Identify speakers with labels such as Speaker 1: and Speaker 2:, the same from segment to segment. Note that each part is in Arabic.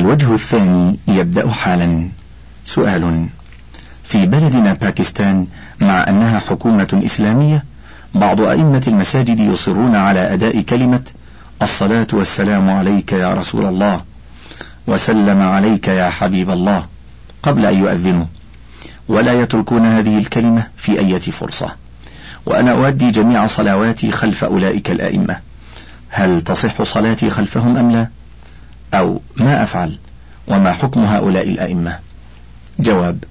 Speaker 1: الوجه الثاني يبدأ حالا. سؤال. في بلدنا باكستان مع أنها حكومة إسلامية بعض أئمة المساجد يصرون على أداء كلمة الصلاة والسلام عليك يا رسول الله وسلم عليك يا حبيب الله قبل أن يؤذنوا. ولا يتركون هذه الكلمة في أية فرصة. وأنا أؤدي جميع صلواتي خلف أولئك الأئمة. هل تصح صلاتي خلفهم أم لا؟ أو ما أفعل وما حكم هؤلاء الأئمة؟ جواب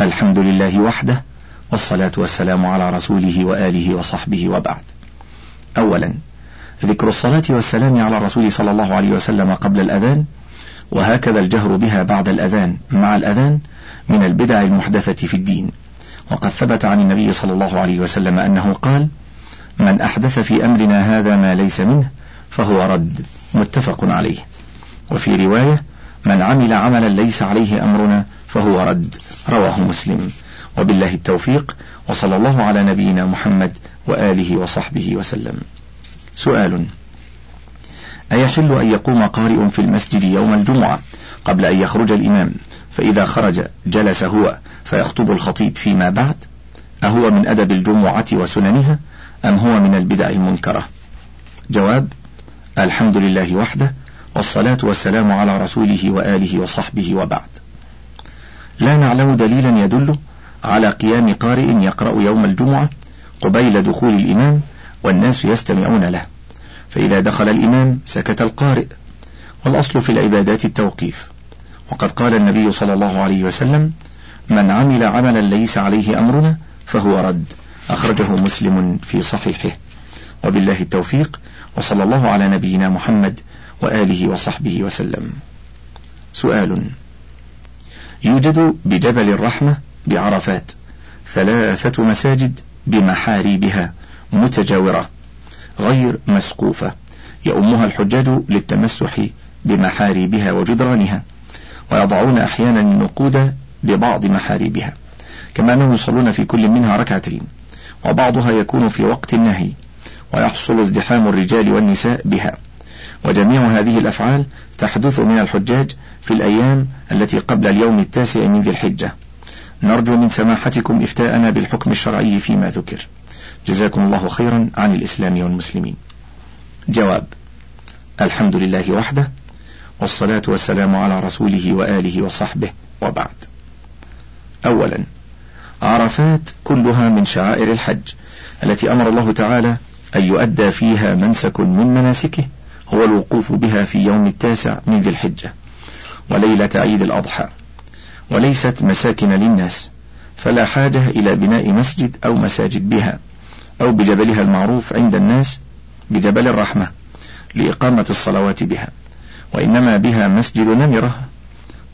Speaker 1: الحمد لله وحده والصلاة والسلام على رسوله وآله وصحبه وبعد. أولا ذكر الصلاة والسلام على الرسول صلى الله عليه وسلم قبل الأذان وهكذا الجهر بها بعد الأذان مع الأذان من البدع المحدثة في الدين. وقد ثبت عن النبي صلى الله عليه وسلم أنه قال من أحدث في أمرنا هذا ما ليس منه فهو رد. متفق عليه. وفي رواية من عمل عملا ليس عليه أمرنا فهو رد. رواه مسلم. وبالله التوفيق وصلى الله على نبينا محمد وآله وصحبه وسلم. سؤال أيحل أن يقوم قارئ في المسجد يوم الجمعة قبل أن يخرج الإمام فإذا خرج جلس هو فيخطب الخطيب فيما بعد؟ أهو من أدب الجمعة وسننها أم هو من البدع المنكرة؟ جواب الحمد لله وحده والصلاة والسلام على رسوله وآله وصحبه وبعد. لا نعلم دليلا يدل على قيام قارئ يقرأ يوم الجمعة قبيل دخول الإمام والناس يستمعون له. فإذا دخل الإمام سكت القارئ. والأصل في العبادات التوقيف. وقد قال النبي صلى الله عليه وسلم من عمل عملا ليس عليه أمرنا فهو رد. أخرجه مسلم في صحيحه. وبالله التوفيق وصلى الله على نبينا محمد وآله وصحبه وسلم. سؤال. يوجد بجبل الرحمة بعرفات ثلاثة مساجد بمحاريبها متجاورة غير مسقوفة يؤمها الحجاج للتمسح بمحاريبها وجدرانها ويضعون أحيانا النقود ببعض محاريبها. كما أنهم يصلون في كل منها ركعتين وبعضها يكون في وقت النهي ويحصل ازدحام الرجال والنساء بها. وجميع هذه الأفعال تحدث من الحجاج في الأيام التي قبل اليوم التاسع من ذي الحجة. نرجو من سماحتكم إفتاءنا بالحكم الشرعي فيما ذكر. جزاكم الله خيرا عن الإسلام والمسلمين. جواب الحمد لله وحده والصلاة والسلام على رسوله وآله وصحبه وبعد. أولا عرفات كلها من شعائر الحج التي أمر الله تعالى أن يؤدى فيها منسك من مناسكه. هو الوقوف بها في يوم التاسع من ذي الحجة وليلة عيد الأضحى. وليست مساكن للناس فلا حاجة إلى بناء مسجد أو مساجد بها أو بجبلها المعروف عند الناس بجبل الرحمة لإقامة الصلوات بها. وإنما بها مسجد نمرة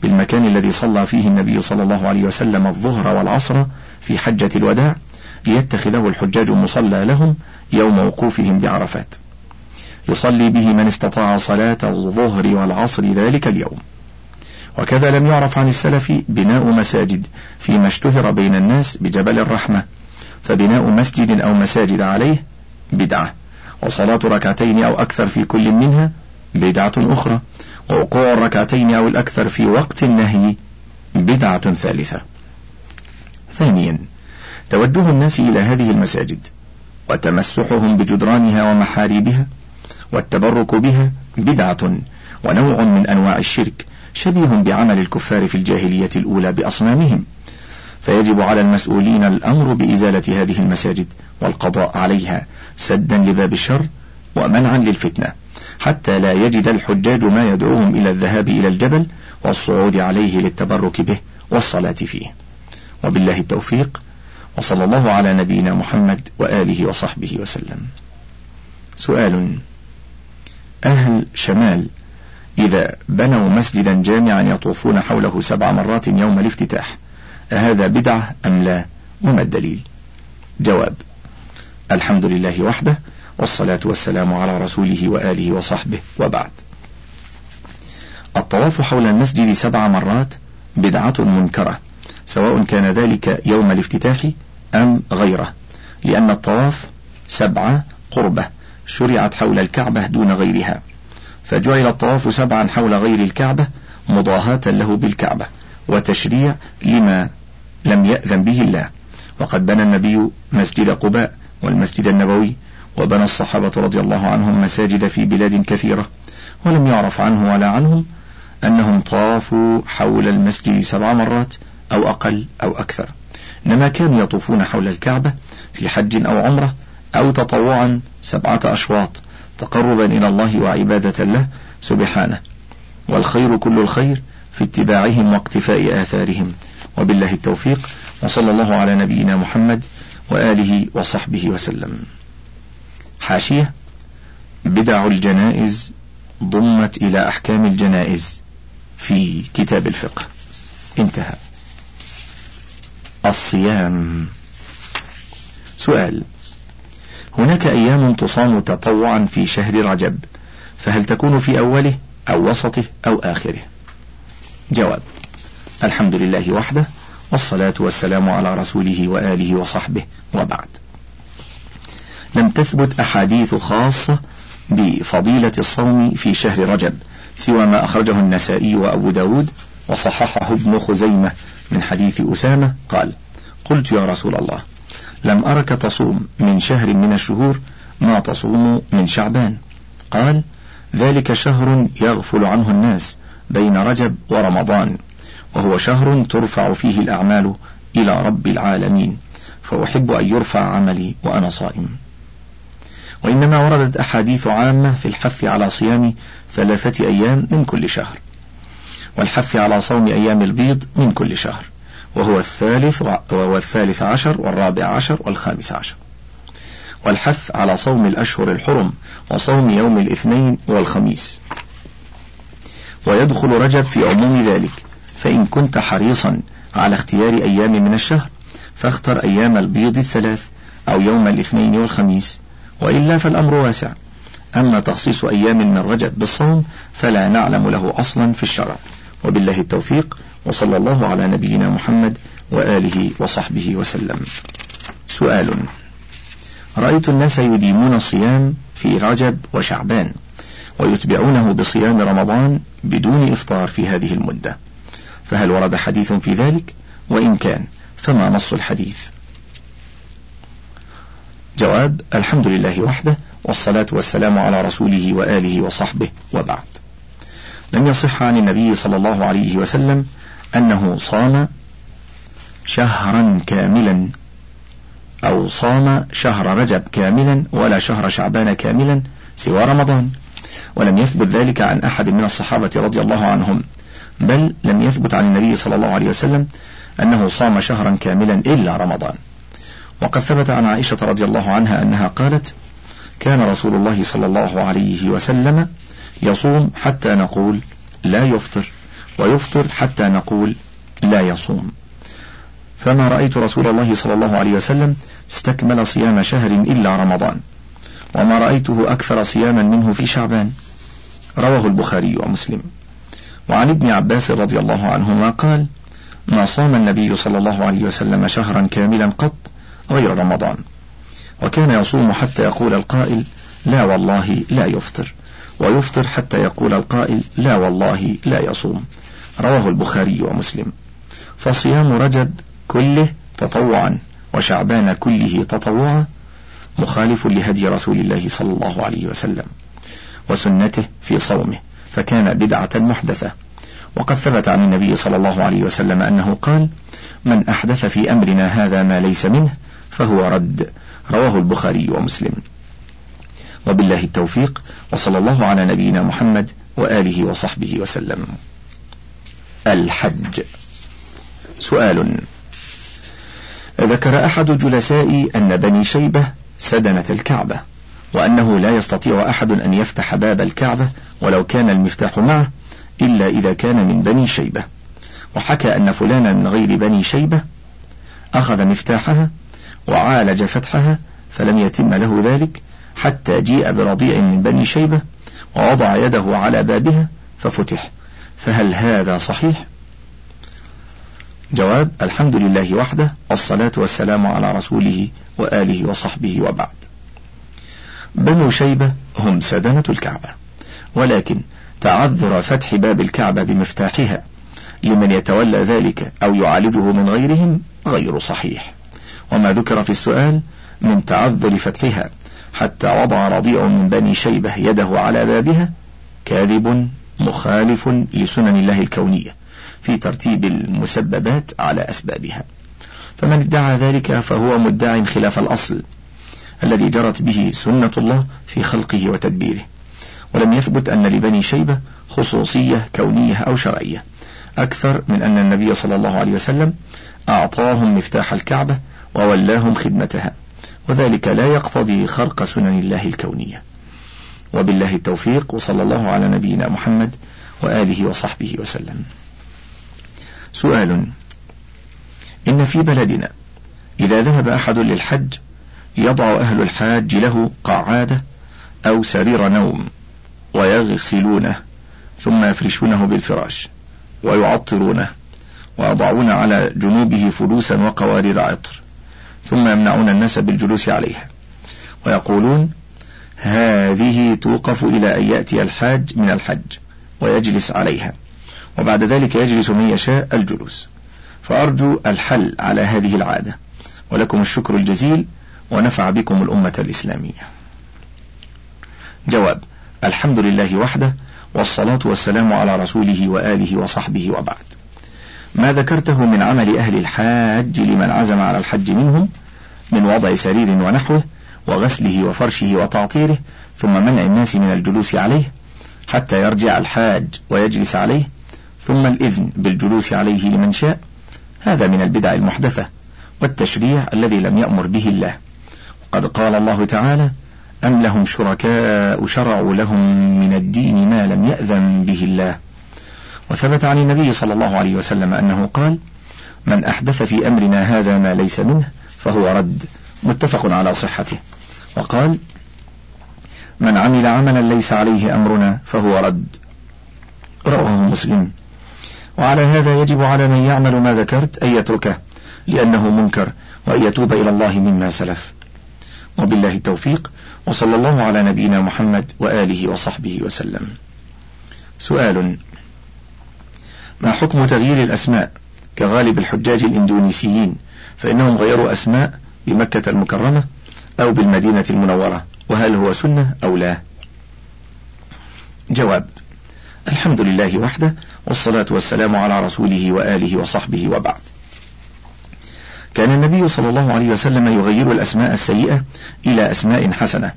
Speaker 1: بالمكان الذي صلى فيه النبي صلى الله عليه وسلم الظهر والعصر في حجة الوداع ليتخذه الحجاج مصلى لهم يوم وقوفهم بعرفات. يصلي به من استطاع صلاة الظهر والعصر ذلك اليوم. وكذا لم يعرف عن السلف بناء مساجد فيما اشتهر بين الناس بجبل الرحمة فبناء مسجد أو مساجد عليه بدعة وصلاة ركعتين أو أكثر في كل منها بدعة أخرى ووقوع الركعتين أو الأكثر في وقت النهي بدعة ثالثة. ثانيا توجه الناس إلى هذه المساجد وتمسحهم بجدرانها ومحاريبها والتبرك بها بدعة ونوع من أنواع الشرك شبيه بعمل الكفار في الجاهلية الأولى بأصنامهم. فيجب على المسؤولين الأمر بإزالة هذه المساجد والقضاء عليها سدا لباب الشر ومنعا للفتنة حتى لا يجد الحجاج ما يدعوهم إلى الذهاب إلى الجبل والصعود عليه للتبرك به والصلاة فيه. وبالله التوفيق وصلى الله على نبينا محمد وآله وصحبه وسلم. سؤال أهل شمال. إذا بنوا مسجدا جامعا يطوفون حوله سبع مرات يوم الافتتاح. أهذا بدعة أم لا؟ وما الدليل؟ جواب الحمد لله وحده والصلاة والسلام على رسوله وآله وصحبه وبعد. الطواف حول المسجد سبع مرات بدعة منكرة سواء كان ذلك يوم الافتتاح أم غيره لأن الطواف سبعة قربة. شرعت حول الكعبة دون غيرها. فجعل الطواف سبعا حول غير الكعبة مضاهاة له بالكعبة وتشريع لما لم يأذن به الله. وقد بنى النبي مسجد قباء والمسجد النبوي وبنى الصحابة رضي الله عنهم مساجد في بلاد كثيرة. ولم يعرف عنه ولا عنهم أنهم طافوا حول المسجد سبع مرات أو أقل أو أكثر. إنما كانوا يطوفون حول الكعبة في حج أو عمرة أو تطوعا سبعة أشواط تقربا إلى الله وعبادة له سبحانه. والخير كل الخير في اتباعهم واقتفاء آثارهم. وبالله التوفيق. وصلى الله على نبينا محمد وآله وصحبه وسلم. حاشية. بدع الجنائز ضمت إلى أحكام الجنائز في كتاب الفقه. انتهى. الصيام. سؤال. هناك أيام تصام تطوعا في شهر رجب فهل تكون في أوله أو وسطه أو آخره؟ جواب الحمد لله وحده والصلاة والسلام على رسوله وآله وصحبه وبعد. لم تثبت أحاديث خاصة بفضيلة الصوم في شهر رجب سوى ما أخرجه النسائي وأبو داود وصححه ابن خزيمة من حديث أسامة قال قلت يا رسول الله لم أرك تصوم من شهر من الشهور ما تصوم من شعبان. قال ذلك شهر يغفل عنه الناس بين رجب ورمضان وهو شهر ترفع فيه الأعمال إلى رب العالمين فأحب أن يرفع عملي وأنا صائم. وإنما وردت أحاديث عامة في الحث على صيام ثلاثة أيام من كل شهر والحث على صوم أيام البيض من كل شهر. وهو الثالث وهو الثالث عشر والرابع عشر والخامس عشر. والحث على صوم الأشهر الحرم وصوم يوم الاثنين والخميس. ويدخل رجب في عموم ذلك. فإن كنت حريصا على اختيار أيام من الشهر فاختر أيام البيض الثلاث أو يوم الاثنين والخميس. وإلا فالأمر واسع. أما تخصيص أيام من رجب بالصوم فلا نعلم له أصلا في الشرع. وبالله التوفيق. وصلى الله على نبينا محمد وآله وصحبه وسلم. سؤال. رأيت الناس يديمون الصيام في رجب وشعبان ويتبعونه بصيام رمضان بدون إفطار في هذه المدة. فهل ورد حديث في ذلك؟ وإن كان فما نص الحديث؟ جواب الحمد لله وحده والصلاة والسلام على رسوله وآله وصحبه وبعد. لم يصح عن النبي صلى الله عليه وسلم أنه صام شهرا كاملا أو صام شهر رجب كاملا ولا شهر شعبان كاملا سوى رمضان. ولم يثبت ذلك عن أحد من الصحابة رضي الله عنهم بل لم يثبت عن النبي صلى الله عليه وسلم أنه صام شهرا كاملا إلا رمضان. وقد ثبت عن عائشة رضي الله عنها أنها قالت كان رسول الله صلى الله عليه وسلم يصوم حتى نقول لا يفطر ويفطر حتى نقول لا يصوم. فما رأيت رسول الله صلى الله عليه وسلم استكمل صيام شهر إلا رمضان وما رأيته أكثر صياما منه في شعبان. رواه البخاري ومسلم. وعن ابن عباس رضي الله عنهما قال ما صام النبي صلى الله عليه وسلم شهرا كاملا قط غير رمضان وكان يصوم حتى يقول القائل لا والله لا يفطر ويفطر حتى يقول القائل لا والله لا يصوم. رواه البخاري ومسلم. فصيام رجب كله تطوعا وشعبان كله تطوعا مخالف لهدي رسول الله صلى الله عليه وسلم وسنته في صومه فكان بدعة محدثة. وقد ثبت عن النبي صلى الله عليه وسلم أنه قال من أحدث في أمرنا هذا ما ليس منه فهو رد رواه البخاري ومسلم. وبالله التوفيق وصلى الله على نبينا محمد وآله وصحبه وسلم. الحج. سؤال. ذكر أحد جلسائي أن بني شيبة سدنة الكعبة وأنه لا يستطيع أحد أن يفتح باب الكعبة ولو كان المفتاح معه إلا إذا كان من بني شيبة. وحكى أن فلانا من غير بني شيبة أخذ مفتاحها وعالج فتحها فلم يتم له ذلك حتى جيء برضيع من بني شيبة ووضع يده على بابها ففتح. فهل هذا صحيح؟ جواب الحمد لله وحده والصلاة والسلام على رسوله وآله وصحبه وبعد بنو شيبة هم سدنة الكعبة ولكن تعذر فتح باب الكعبة بمفتاحها لمن يتولى ذلك أو يعالجه من غيرهم غير صحيح وما ذكر في السؤال من تعذر فتحها حتى وضع رضيع من بني شيبة يده على بابها كاذب مخالف لسنن الله الكونية في ترتيب المسببات على أسبابها. فمن ادعى ذلك فهو مدع خلاف الأصل الذي جرت به سنة الله في خلقه وتدبيره. ولم يثبت أن لبني شيبة خصوصية كونية أو شرعية أكثر من أن النبي صلى الله عليه وسلم أعطاهم مفتاح الكعبة وولاهم خدمتها وذلك لا يقتضي خرق سنن الله الكونية. وبالله التوفيق وصلى الله على نبينا محمد وآله وصحبه وسلم. سؤال إن في بلدنا إذا ذهب أحد للحج يضع أهل الحاج له قعادة أو سرير نوم ويغسلونه ثم يفرشونه بالفراش ويعطرونه ويضعون على جنوبه فلوسا وقوارير عطر ثم يمنعون الناس بالجلوس عليها. ويقولون هذه توقف إلى أن يأتي الحاج من الحج ويجلس عليها. وبعد ذلك يجلس من يشاء الجلوس. فأرجو الحل على هذه العادة. ولكم الشكر الجزيل ونفع بكم الأمة الإسلامية. جواب الحمد لله وحده والصلاة والسلام على رسوله وآله وصحبه وبعد. ما ذكرته من عمل أهل الحاج لمن عزم على الحج منهم من وضع سرير ونحوه وغسله وفرشه وتعطيره ثم منع الناس من الجلوس عليه حتى يرجع الحاج ويجلس عليه ثم الإذن بالجلوس عليه لمن شاء. هذا من البدع المحدثة والتشريع الذي لم يأمر به الله. قد قال الله تعالى أم لهم شركاء شرعوا لهم من الدين ما لم يأذن به الله. وثبت عن النبي صلى الله عليه وسلم أنه قال من أحدث في أمرنا هذا ما ليس منه فهو رد متفق على صحته. وقال من عمل عملا ليس عليه أمرنا فهو رد. رواه مسلم. وعلى هذا يجب على من يعمل ما ذكرت أن يتركه لأنه منكر وأن يتوب إلى الله مما سلف. وبالله التوفيق وصلى الله على نبينا محمد وآله وصحبه وسلم. سؤال ما حكم تغيير الأسماء كغالب الحجاج الإندونيسيين؟ فإنهم غيروا أسماء بمكة المكرمة أو بالمدينة المنورة وهل هو سنة أو لا؟ جواب الحمد لله وحده والصلاة والسلام على رسوله وآله وصحبه وبعد. كان النبي صلى الله عليه وسلم يغير الأسماء السيئة إلى أسماء حسنة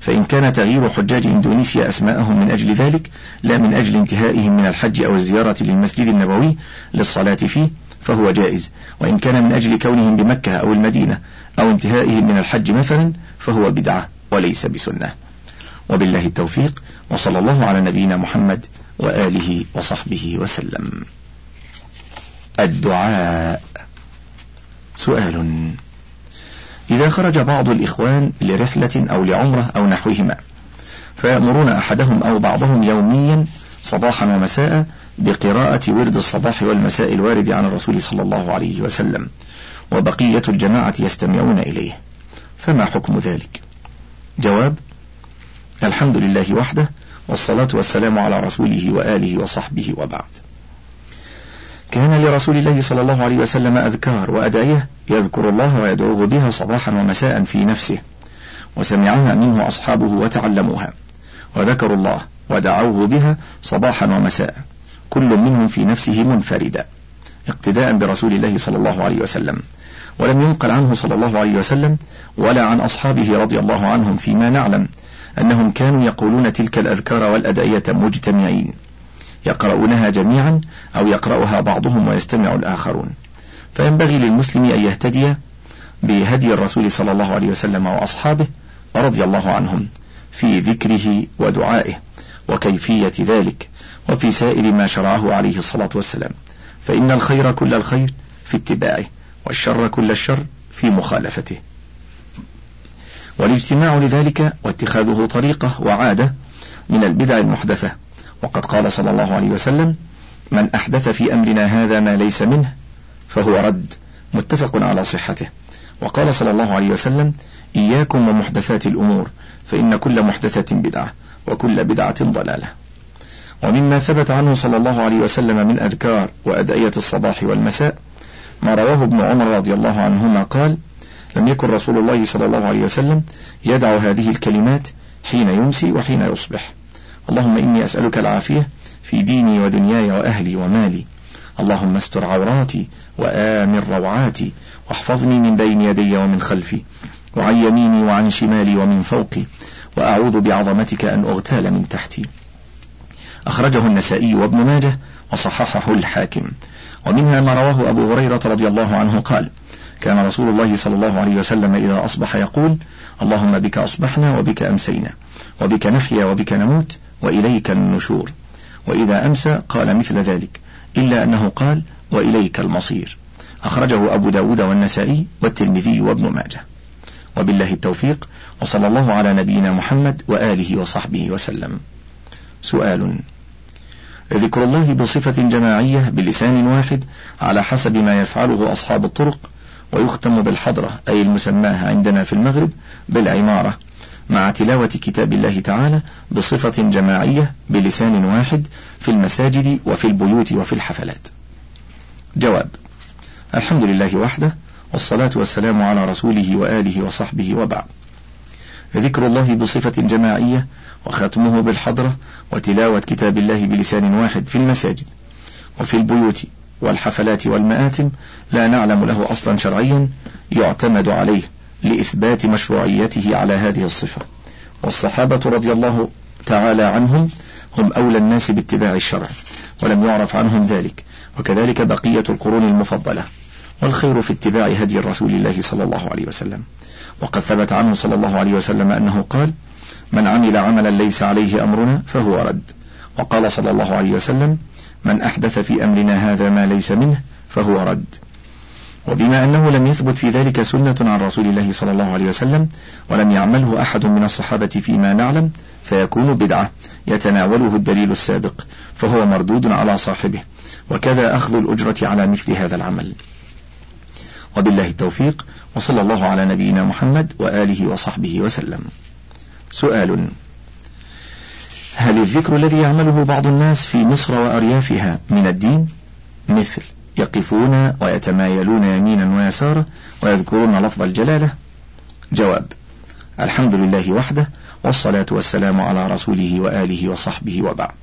Speaker 1: فإن كان تغيير حجاج إندونيسيا أسماءهم من أجل ذلك لا من أجل انتهائهم من الحج أو الزيارة للمسجد النبوي للصلاة فيه فهو جائز. وإن كان من أجل كونهم بمكة أو المدينة أو انتهائهم من الحج مثلا فهو بدعة وليس بسنة. وبالله التوفيق وصلى الله على نبينا محمد وآله وصحبه وسلم. الدعاء. سؤال. إذا خرج بعض الإخوان لرحلة أو لعمرة أو نحوهما فيأمرون أحدهم أو بعضهم يوميا صباحا ومساء بقراءة ورد الصباح والمساء الوارد عن الرسول صلى الله عليه وسلم وبقية الجماعة يستمعون إليه. فما حكم ذلك؟ جواب الحمد لله وحده والصلاة والسلام على رسوله وآله وصحبه وبعد. كان لرسول الله صلى الله عليه وسلم أذكار وأدعية يذكر الله ويدعوه بها صباحا ومساء في نفسه وسمعها منه أصحابه وتعلموها وذكروا الله ودعوه بها صباحا ومساء. كل منهم في نفسه منفردا اقتداء برسول الله صلى الله عليه وسلم. ولم ينقل عنه صلى الله عليه وسلم ولا عن أصحابه رضي الله عنهم فيما نعلم أنهم كانوا يقولون تلك الأذكار والأدعية مجتمعين يقرؤونها جميعا أو يقرأها بعضهم ويستمع الآخرون. فينبغي للمسلم أن يهتدي بهدي الرسول صلى الله عليه وسلم وأصحابه رضي الله عنهم في ذكره ودعائه وكيفية ذلك. وفي سائر ما شرعه عليه الصلاة والسلام. فإن الخير كل الخير في اتباعه والشر كل الشر في مخالفته. والاجتماع لذلك واتخاذه طريقة وعادة من البدع المحدثة. وقد قال صلى الله عليه وسلم من أحدث في أمرنا هذا ما ليس منه فهو رد. متفق على صحته. وقال صلى الله عليه وسلم إياكم ومحدثات الأمور فإن كل محدثة بدعة وكل بدعة ضلالة. ومما ثبت عنه صلى الله عليه وسلم من أذكار وأدعية الصباح والمساء ما رواه ابن عمر رضي الله عنهما قال لم يكن رسول الله صلى الله عليه وسلم يدع هذه الكلمات حين يمسي وحين يصبح. اللهم إني أسألك العافية في ديني ودنياي وأهلي ومالي. اللهم استر عوراتي وآمن روعاتي واحفظني من بين يدي ومن خلفي وعن يميني وعن شمالي ومن فوقي وأعوذ بعظمتك أن أغتال من تحتي. أخرجه النسائي وابن ماجه وصححه الحاكم. ومنها ما رواه أبو هريرة رضي الله عنه قال كان رسول الله صلى الله عليه وسلم إذا أصبح يقول اللهم بك أصبحنا وبك أمسينا وبك نحيا وبك نموت وإليك النشور. وإذا أمسى قال مثل ذلك إلا أنه قال وإليك المصير. أخرجه أبو داود والنسائي والترمذي وابن ماجه. وبالله التوفيق وصلى الله على نبينا محمد وآله وصحبه وسلم. سؤال ذكر الله بصفة جماعية بلسان واحد على حسب ما يفعله أصحاب الطرق ويختم بالحضرة أي المسماة عندنا في المغرب بالعمارة مع تلاوة كتاب الله تعالى بصفة جماعية بلسان واحد في المساجد وفي البيوت وفي الحفلات. جواب: الحمد لله وحده والصلاة والسلام على رسوله وآله وصحبه وبعد. ذكر الله بصفة جماعية وختمه بالحضرة وتلاوة كتاب الله بلسان واحد في المساجد وفي البيوت والحفلات والمآتم لا نعلم له أصلا شرعيا يعتمد عليه لإثبات مشروعيته على هذه الصفة. والصحابة رضي الله تعالى عنهم هم أولى الناس باتباع الشرع ولم يعرف عنهم ذلك وكذلك بقية القرون المفضلة. والخير في اتباع هدي رسول الله صلى الله عليه وسلم. وقد ثبت عنه صلى الله عليه وسلم أنه قال من عمل عملا ليس عليه أمرنا فهو رد. وقال صلى الله عليه وسلم من أحدث في أمرنا هذا ما ليس منه فهو رد. وبما أنه لم يثبت في ذلك سنة عن رسول الله صلى الله عليه وسلم ولم يعمله أحد من الصحابة فيما نعلم فيكون بدعة يتناوله الدليل السابق فهو مردود على صاحبه وكذا أخذ الأجرة على مثل هذا العمل. وبالله التوفيق وصلى الله على نبينا محمد وآله وصحبه وسلم. سؤال هل الذكر الذي يعمله بعض الناس في مصر وأريافها من الدين؟ مثل يقفون ويتمايلون يمينا ويسارا ويذكرون لفظ الجلالة؟ جواب الحمد لله وحده والصلاة والسلام على رسوله وآله وصحبه وبعد.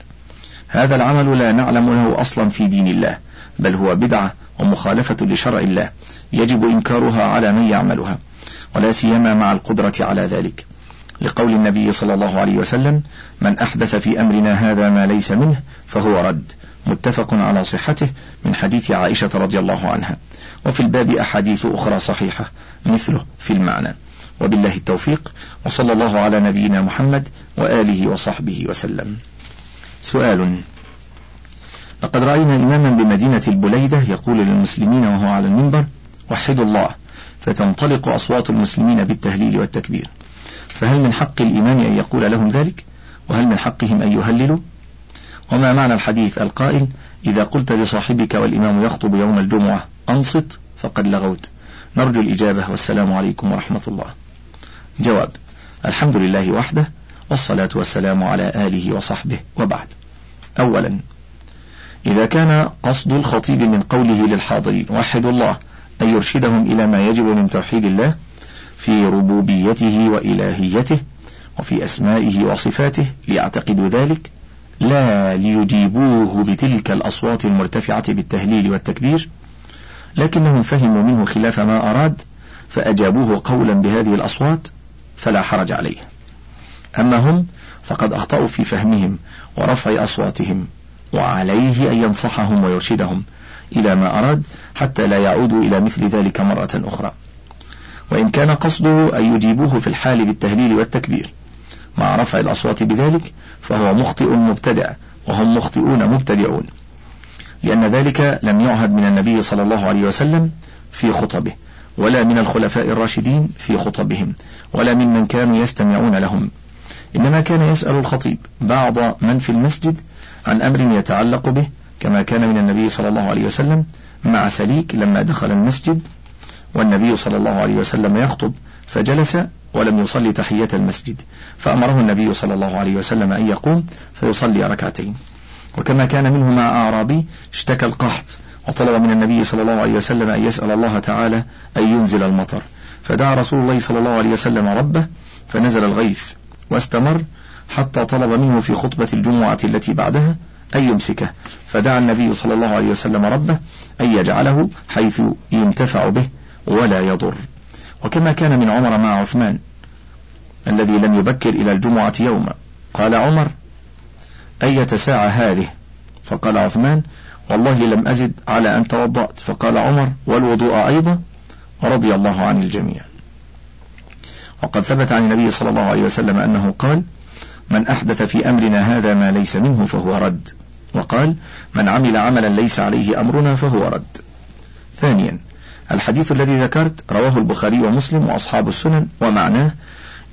Speaker 1: هذا العمل لا نعلم له أصلا في دين الله بل هو بدعة ومخالفة لشرع الله يجب إنكارها على من يعملها ولا سيما مع القدرة على ذلك. لقول النبي صلى الله عليه وسلم من أحدث في أمرنا هذا ما ليس منه فهو رد. متفق على صحته من حديث عائشة رضي الله عنها. وفي الباب أحاديث أخرى صحيحة مثله في المعنى. وبالله التوفيق وصلى الله على نبينا محمد وآله وصحبه وسلم. سؤال لقد رأينا إماما بمدينة البليدة يقول للمسلمين وهو على المنبر وحدوا الله فتنطلق أصوات المسلمين بالتهليل والتكبير. فهل من حق الإمام أن يقول لهم ذلك؟ وهل من حقهم أن يهللوا؟ وما معنى الحديث القائل إذا قلت لصاحبك والإمام يخطب يوم الجمعة أنصت فقد لغوت. نرجو الإجابة والسلام عليكم ورحمة الله. جواب الحمد لله وحده والصلاة والسلام على آله وصحبه وبعد. أولا إذا كان قصد الخطيب من قوله للحاضرين وحدوا الله أن يرشدهم إلى ما يجب من توحيد الله في ربوبيته وإلهيته وفي أسمائه وصفاته ليعتقدوا ذلك لا ليجيبوه بتلك الأصوات المرتفعة بالتهليل والتكبير لكنهم فهموا منه خلاف ما أراد فأجابوه قولا بهذه الأصوات فلا حرج عليه. أما هم فقد أخطأوا في فهمهم ورفع أصواتهم وعليه أن ينصحهم ويرشدهم إلى ما أراد حتى لا يعودوا إلى مثل ذلك مرة أخرى. وإن كان قصده أن يجيبوه في الحال بالتهليل والتكبير مع رفع الأصوات بذلك فهو مخطئ مبتدع وهم مخطئون مبتدعون لأن ذلك لم يعهد من النبي صلى الله عليه وسلم في خطبه ولا من الخلفاء الراشدين في خطبهم ولا ممن كانوا يستمعون لهم. إنما كان يسأل الخطيب بعض من في المسجد عن أمر يتعلق به كما كان من النبي صلى الله عليه وسلم مع سليك لما دخل المسجد والنبي صلى الله عليه وسلم يخطب فجلس ولم يصلي تحية المسجد فأمره النبي صلى الله عليه وسلم أن يقوم فيصلي ركعتين. وكما كان منه مع أعرابي اشتكى القحط وطلب من النبي صلى الله عليه وسلم أن يسأل الله تعالى أن ينزل المطر. فدعا رسول الله صلى الله عليه وسلم ربه فنزل الغيث واستمر حتى طلب منه في خطبة الجمعة التي بعدها أن يمسكه. فدعا النبي صلى الله عليه وسلم ربه أن يجعله حيث ينتفع به ولا يضر. وكما كان من عمر مع عثمان الذي لم يبكر إلى الجمعة يوما. قال عمر أية ساعة هذه؟ فقال عثمان والله لم أزد على أن توضأت. فقال عمر والوضوء أيضا؟ رضي الله عن الجميع. وقد ثبت عن النبي صلى الله عليه وسلم أنه قال من أحدث في أمرنا هذا ما ليس منه فهو رد. وقال من عمل عملا ليس عليه أمرنا فهو رد. ثانيا الحديث الذي ذكرت رواه البخاري ومسلم وأصحاب السنن ومعناه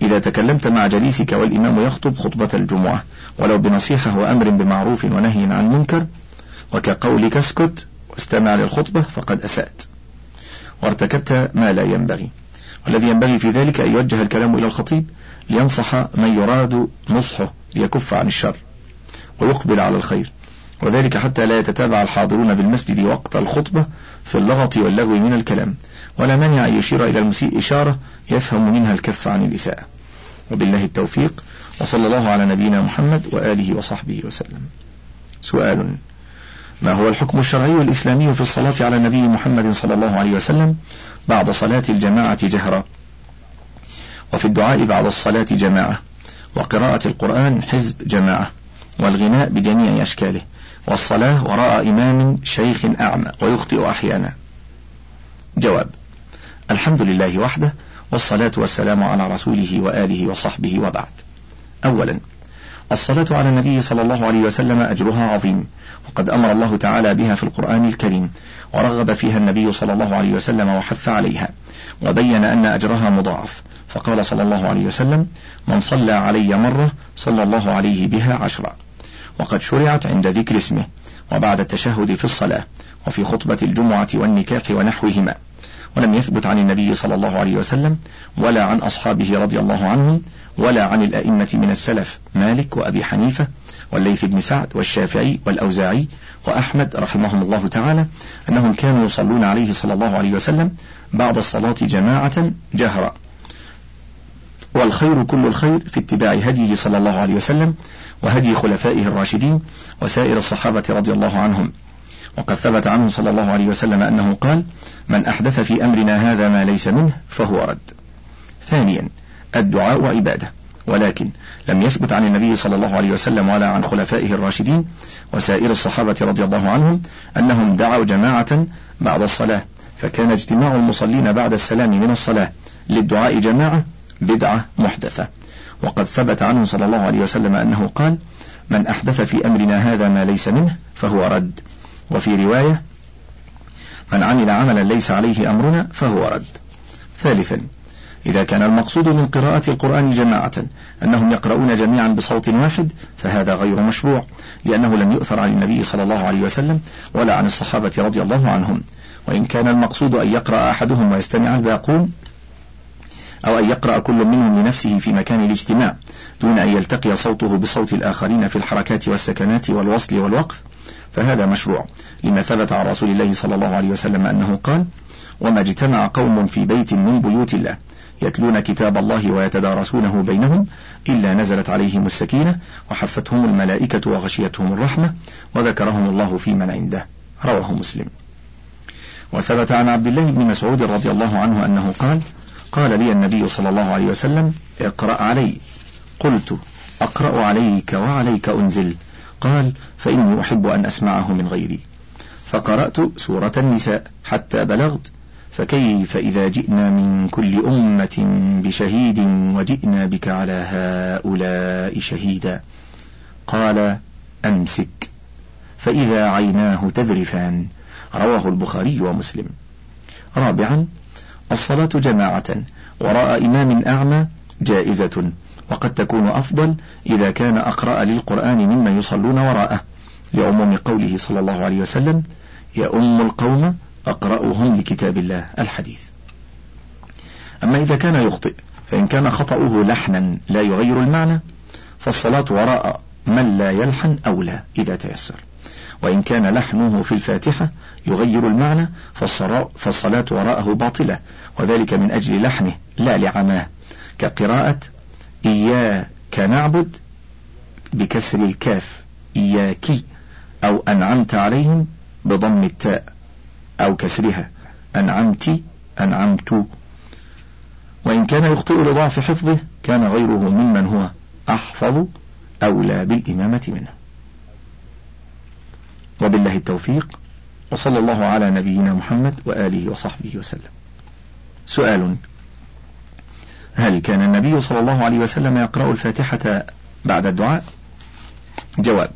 Speaker 1: إذا تكلمت مع جليسك والإمام يخطب خطبة الجمعة ولو بنصيحة وأمر بمعروف ونهي عن منكر وكقولك اسكت واستمع للخطبة فقد أسأت. وارتكبت ما لا ينبغي. والذي ينبغي في ذلك أن يوجه الكلام إلى الخطيب لينصح من يراد نصحه ليكف عن الشر ويقبل على الخير. وذلك حتى لا يتتابع الحاضرون بالمسجد وقت الخطبة في اللغط واللغو من الكلام ولا مانع أن يشير إلى المسيء إشارة يفهم منها الكف عن الإساءة. وبالله التوفيق وصلى الله على نبينا محمد وآله وصحبه وسلم. سؤال. ما هو الحكم الشرعي الإسلامي في الصلاة على النبي محمد صلى الله عليه وسلم بعد صلاة الجماعة جهرا. وفي الدعاء بعد الصلاة جماعة. وقراءة القرآن حزب جماعة. والغناء بجميع أشكاله. والصلاة وراء إمام شيخ أعمى ويخطئ أحيانا. جواب الحمد لله وحده والصلاة والسلام على رسوله وآله وصحبه وبعد. أولا الصلاة على النبي صلى الله عليه وسلم أجرها عظيم وقد أمر الله تعالى بها في القرآن الكريم ورغب فيها النبي صلى الله عليه وسلم وحث عليها وبين أن أجرها مضاعف. فقال صلى الله عليه وسلم من صلى علي مرة صلى الله عليه بها عشرا وقد شرعت عند ذكر اسمه وبعد التشهد في الصلاة وفي خطبة الجمعة والنكاح ونحوهما. ولم يثبت عن النبي صلى الله عليه وسلم ولا عن أصحابه رضي الله عنهم ولا عن الأئمة من السلف مالك وأبي حنيفة والليث بن سعد والشافعي والأوزاعي وأحمد رحمهم الله تعالى أنهم كانوا يصلون عليه صلى الله عليه وسلم بعد الصلاة جماعة جهرا. والخير كل الخير في اتباع هديه صلى الله عليه وسلم وهدي خلفائه الراشدين وسائر الصحابة رضي الله عنهم. وقد ثبت عنه صلى الله عليه وسلم أنه قال من أحدث في أمرنا هذا ما ليس منه فهو رد. ثانيا الدعاء عبادة ولكن لم يثبت عن النبي صلى الله عليه وسلم ولا عن خلفائه الراشدين وسائر الصحابة رضي الله عنهم أنهم دعوا جماعة بعد الصلاة. فكان اجتماع المصلين بعد السلام من الصلاة للدعاء جماعة بدعة محدثة. وقد ثبت عنه صلى الله عليه وسلم أنه قال من أحدث في أمرنا هذا ما ليس منه فهو رد. وفي رواية من عمل عملا ليس عليه أمرنا فهو رد. ثالثا إذا كان المقصود من قراءة القرآن جماعة أنهم يقرؤون جميعا بصوت واحد فهذا غير مشروع لأنه لم يؤثر عن النبي صلى الله عليه وسلم ولا عن الصحابة رضي الله عنهم. وإن كان المقصود أن يقرأ أحدهم ويستمع الباقون أو أن يقرأ كل منهم لنفسه في مكان الاجتماع دون أن يلتقي صوته بصوت الآخرين في الحركات والسكنات والوصل والوقف فهذا مشروع لما ثبت عن رسول الله صلى الله عليه وسلم أنه قال وما اجتمع قوم في بيت من بيوت الله يتلون كتاب الله ويتدارسونه بينهم إلا نزلت عليهم السكينة وحفتهم الملائكة وغشيتهم الرحمة وذكرهم الله في من عنده. رواه مسلم. وثبت عن عبد الله بن مسعود رضي الله عنه أنه قال قال لي النبي صلى الله عليه وسلم اقرأ علي. قلت أقرأ عليك وعليك أنزل. قال فإني أحب أن أسمعه من غيري. فقرأت سورة النساء حتى بلغت فكيف إذا جئنا من كل أمة بشهيد وجئنا بك على هؤلاء شهيدا؟ قال أمسك. فإذا عيناه تذرفان رواه البخاري ومسلم. رابعا الصلاة جماعة وراء إمام أعمى جائزة. وقد تكون أفضل إذا كان أقرأ للقرآن ممن يصلون وراءه. لعموم قوله صلى الله عليه وسلم يؤم القوم أقرأهم لكتاب الله الحديث. أما إذا كان يخطئ فإن كان خطأه لحنا لا يغير المعنى فالصلاة وراء من لا يلحن أولى إذا تيسر. وإن كان لحنه في الفاتحة يغير المعنى فالصلاة وراءه باطلة وذلك من أجل لحنه لا لعماه كقراءة إياك نعبد بكسر الكاف. إياك أو أنعمت عليهم بضم التاء أو كسرها. أنعمت أنعمت. وإن كان يخطئ لضعف حفظه كان غيره ممن هو أحفظ أولى بالإمامة منه. وبالله التوفيق. وصلى الله على نبينا محمد وآله وصحبه وسلم. سؤال هل كان النبي صلى الله عليه وسلم يقرأ الفاتحة بعد الدعاء؟ جواب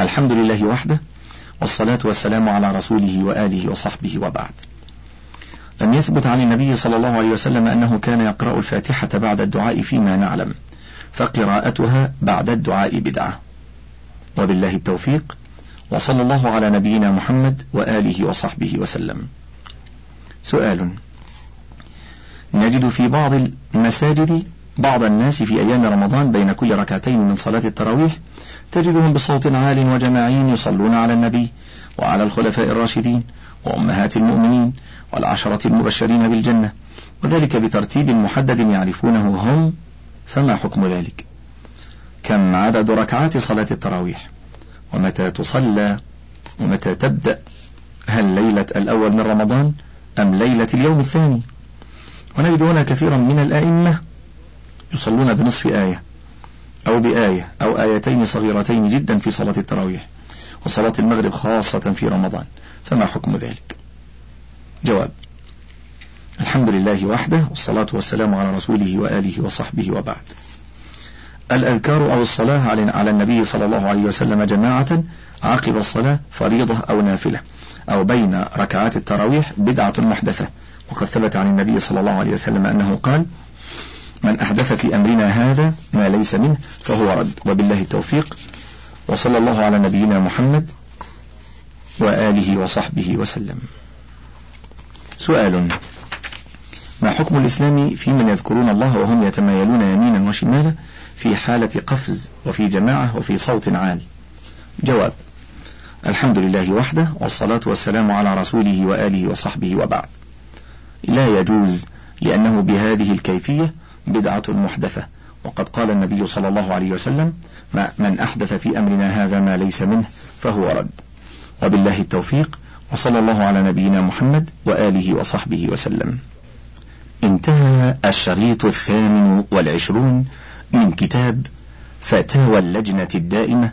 Speaker 1: الحمد لله وحده والصلاة والسلام على رسوله وآله وصحبه وبعد. لم يثبت عن النبي صلى الله عليه وسلم أنه كان يقرأ الفاتحة بعد الدعاء فيما نعلم فقراءتها بعد الدعاء بدعة. وبالله التوفيق وصلى الله على نبينا محمد وآله وصحبه وسلم. سؤال نجد في بعض المساجد بعض الناس في أيام رمضان بين كل ركعتين من صلاة التراويح تجدهم بصوت عال وجماعي يصلون على النبي وعلى الخلفاء الراشدين وأمهات المؤمنين والعشرة المبشرين بالجنة وذلك بترتيب محدد يعرفونه هم فما حكم ذلك؟ كم عدد ركعات صلاة التراويح؟ ومتى تصلى؟ ومتى تبدأ؟ هل ليلة الأول من رمضان أم ليلة اليوم الثاني؟ ونجد هنا كثيرا من الآئمة يصلون بنصف آية أو بآية أو آيتين صغيرتين جدا في صلاة التراويح وصلاة المغرب خاصة في رمضان. فما حكم ذلك؟ جواب الحمد لله وحده والصلاة والسلام على رسوله وآله وصحبه وبعد. الأذكار أو الصلاة على النبي صلى الله عليه وسلم جماعة عقب الصلاة فريضة أو نافلة أو بين ركعات التراويح بدعة محدثة. وقد ثبت عن النبي صلى الله عليه وسلم أنه قال من أحدث في أمرنا هذا ما ليس منه فهو رد. وبالله التوفيق. وصلى الله على نبينا محمد وآله وصحبه وسلم. سؤال ما حكم الإسلام في من يذكرون الله وهم يتمايلون يمينا وشمالا في حالة قفز وفي جماعة وفي صوت عال؟ جواب الحمد لله وحده والصلاة والسلام على رسوله وآله وصحبه وبعد. لا يجوز لأنه بهذه الكيفية بدعة محدثة. وقد قال النبي صلى الله عليه وسلم من أحدث في أمرنا هذا ما ليس منه فهو رد. وبالله التوفيق وصلى الله على نبينا محمد وآله وصحبه وسلم. انتهى الشريط الثامن والعشرون من كتاب فتاوى اللجنة الدائمة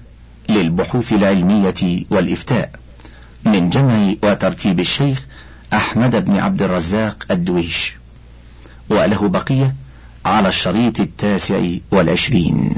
Speaker 1: للبحوث العلمية والإفتاء من جمع وترتيب الشيخ أحمد بن عبد الرزاق الدويش وله بقية على الشريط التاسع والعشرين.